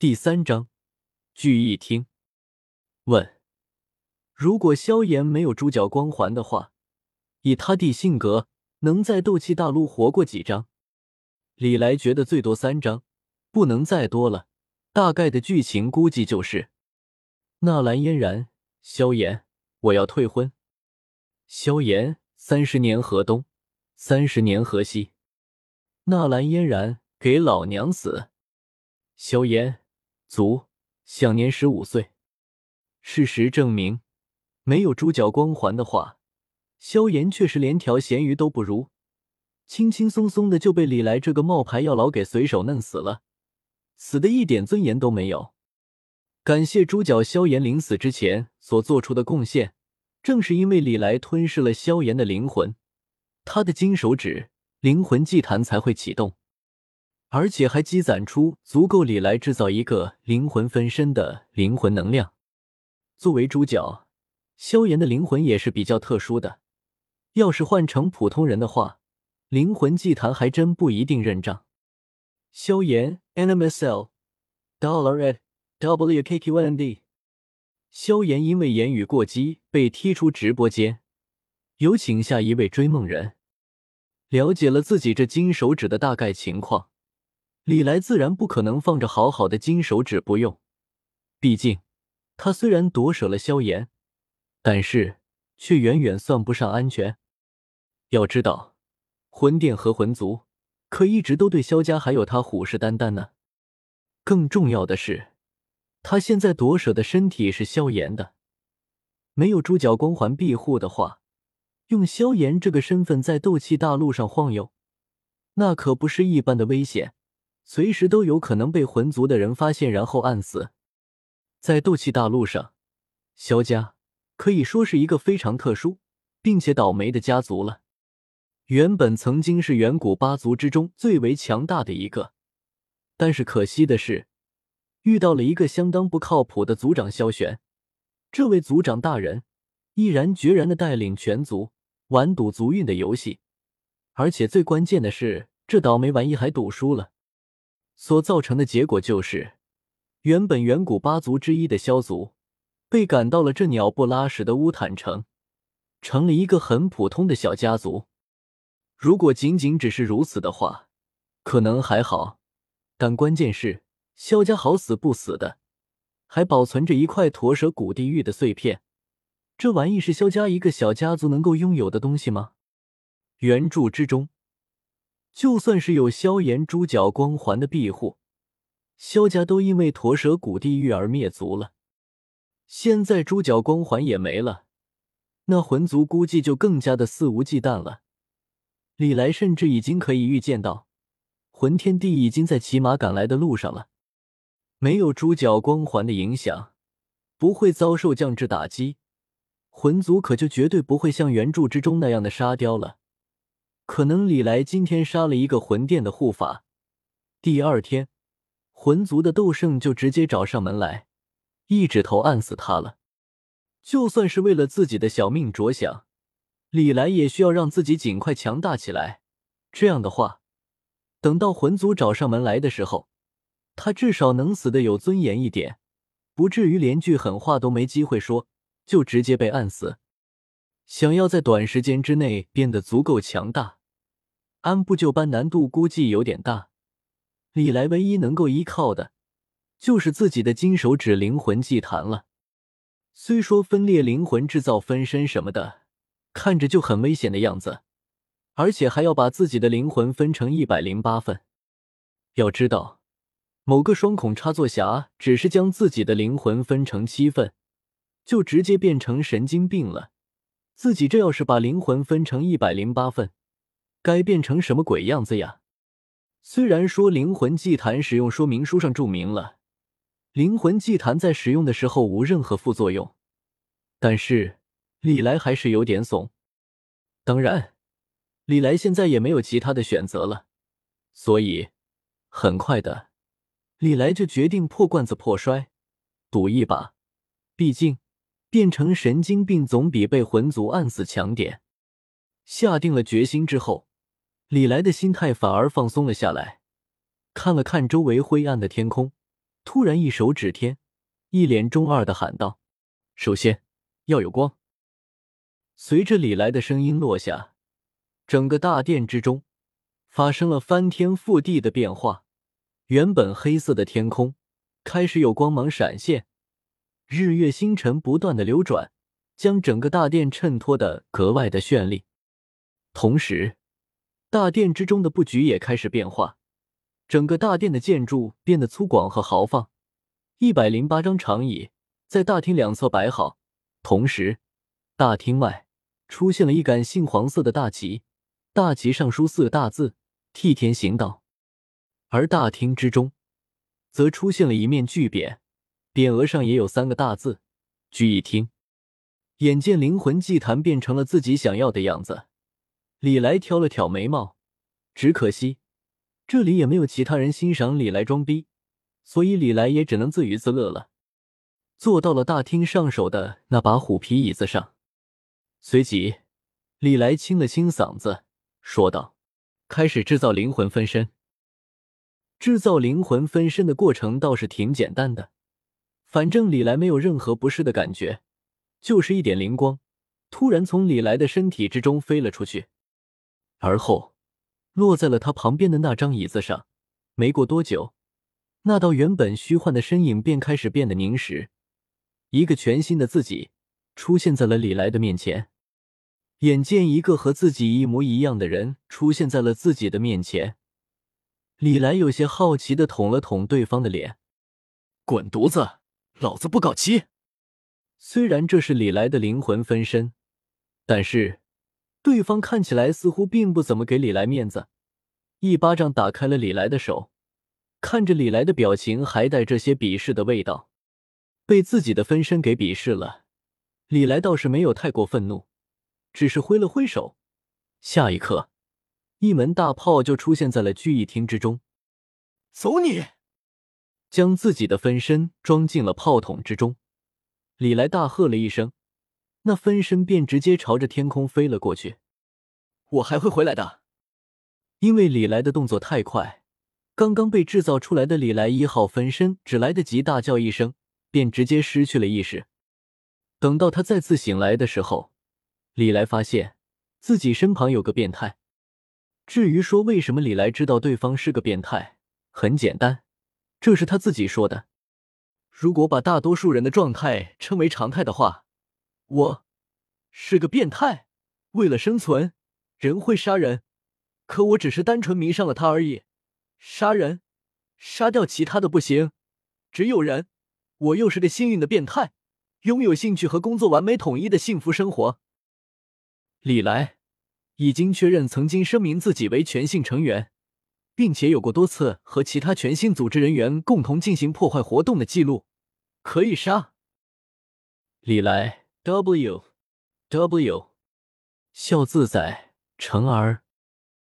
第三章，聚义厅。问：如果萧炎没有主角光环的话，以他弟性格，能在斗气大陆活过几章？李来觉得最多三章，不能再多了。大概的剧情估计就是纳兰嫣然，萧炎，我要退婚。萧炎，三十年河东，三十年河西。纳兰嫣然，给老娘死！萧炎，卒，享年十五岁。事实证明，没有主角光环的话，萧炎确实连条咸鱼都不如，轻轻松松的就被李来这个冒牌药老给随手弄死了。死的一点尊严都没有。感谢主角萧炎临死之前所做出的贡献，正是因为李来吞噬了萧炎的灵魂，他的金手指灵魂祭坛才会启动，而且还积攒出足够李来制造一个灵魂分身的灵魂能量。作为主角，萧炎的灵魂也是比较特殊的，要是换成普通人的话，灵魂祭坛还真不一定认账。萧炎，NMSL dollar at WKQND。萧炎因为言语过激被踢出直播间。有请下一位追梦人。了解了自己这金手指的大概情况，李来自然不可能放着好好的金手指不用。毕竟，他虽然夺舍了萧炎，但是却远远算不上安全。要知道，魂殿和魂族。可一直都对萧家还有他虎视眈眈呢。更重要的是，他现在夺舍的身体是萧炎的，没有主角光环庇护的话，用萧炎这个身份在斗气大陆上晃悠，那可不是一般的危险，随时都有可能被魂族的人发现，然后暗死。在斗气大陆上，萧家可以说是一个非常特殊并且倒霉的家族了。原本曾经是远古八族之中最为强大的一个，但是可惜的是，遇到了一个相当不靠谱的族长萧玄。这位族长大人毅然决然的带领全族玩赌族运的游戏，而且最关键的是，这倒霉玩意还赌输了，所造成的结果就是，原本远古八族之一的萧族被赶到了这鸟不拉屎的乌坦城，成了一个很普通的小家族。如果仅仅只是如此的话，可能还好，但关键是萧家好死不死的，还保存着一块驼蛇古地狱的碎片。这玩意是萧家一个小家族能够拥有的东西吗？原著之中，就算是有萧炎猪脚光环的庇护，萧家都因为驼蛇古地狱而灭族了。现在猪脚光环也没了，那魂族估计就更加的肆无忌惮了。李来甚至已经可以预见到，魂天帝已经在骑马赶来的路上了。没有猪脚光环的影响，不会遭受降智打击，魂族可就绝对不会像原著之中那样的沙雕了。可能李来今天杀了一个魂殿的护法，第二天魂族的斗圣就直接找上门来，一指头按死他了。就算是为了自己的小命着想。李来也需要让自己尽快强大起来，这样的话，等到魂族找上门来的时候，他至少能死的有尊严一点，不至于连句狠话都没机会说，就直接被按死。想要在短时间之内变得足够强大，按部就班难度估计有点大。李来唯一能够依靠的，就是自己的金手指灵魂祭坛了。虽说分裂灵魂、制造分身什么的。看着就很危险的样子，而且还要把自己的灵魂分成一百零八份。要知道，某个双孔插座侠只是将自己的灵魂分成七份，就直接变成神经病了。自己这要是把灵魂分成一百零八份，该变成什么鬼样子呀？虽然说灵魂祭坛使用说明书上注明了，灵魂祭坛在使用的时候无任何副作用，但是。李来还是有点怂，当然，李来现在也没有其他的选择了，所以很快的，李来就决定破罐子破摔，赌一把。毕竟变成神经病总比被魂族按死强点。下定了决心之后，李来的心态反而放松了下来，看了看周围灰暗的天空，突然一手指天，一脸中二的喊道：“首先要有光。”随着李来的声音落下，整个大殿之中发生了翻天覆地的变化。原本黑色的天空开始有光芒闪现，日月星辰不断的流转，将整个大殿衬托的格外的绚丽。同时，大殿之中的布局也开始变化，整个大殿的建筑变得粗犷和豪放。一百零八张长椅在大厅两侧摆好，同时，大厅外出现了一杆杏黄色的大旗，大旗上书四个大字：“替天行道”。而大厅之中，则出现了一面巨匾，匾额上也有三个大字：“聚义厅”。眼见灵魂祭坛变成了自己想要的样子。李来挑了挑眉毛，只可惜这里也没有其他人欣赏李来装逼，所以李来也只能自娱自乐了，坐到了大厅上手的那把虎皮椅子上。随即，李来清了清嗓子，说道：“开始制造灵魂分身。制造灵魂分身的过程倒是挺简单的，反正李来没有任何不适的感觉，就是一点灵光突然从李来的身体之中飞了出去。”而后，落在了他旁边的那张椅子上。没过多久，那道原本虚幻的身影便开始变得凝实，一个全新的自己出现在了李来的面前。眼见一个和自己一模一样的人出现在了自己的面前，李来有些好奇的捅了捅对方的脸：“滚犊子，老子不搞基！”虽然这是李来的灵魂分身，但是。对方看起来似乎并不怎么给李来面子，一巴掌打开了李来的手，看着李来的表情还带着些鄙视的味道，被自己的分身给鄙视了。李来倒是没有太过愤怒，只是挥了挥手。下一刻，一门大炮就出现在了聚义厅之中。走你！将自己的分身装进了炮筒之中，李来大喝了一声。那分身便直接朝着天空飞了过去。我还会回来的。因为李来的动作太快，刚刚被制造出来的李来一号分身只来得及大叫一声，便直接失去了意识。等到他再次醒来的时候，李来发现自己身旁有个变态。至于说为什么李来知道对方是个变态，很简单，这是他自己说的。如果把大多数人的状态称为常态的话。我是个变态，为了生存，人会杀人，可我只是单纯迷上了他而已。杀人，杀掉其他的不行，只有人。我又是个幸运的变态，拥有兴趣和工作完美统一的幸福生活。李来已经确认曾经声明自己为全性成员，并且有过多次和其他全性组织人员共同进行破坏活动的记录，可以杀。李来。W W，笑自在，成儿。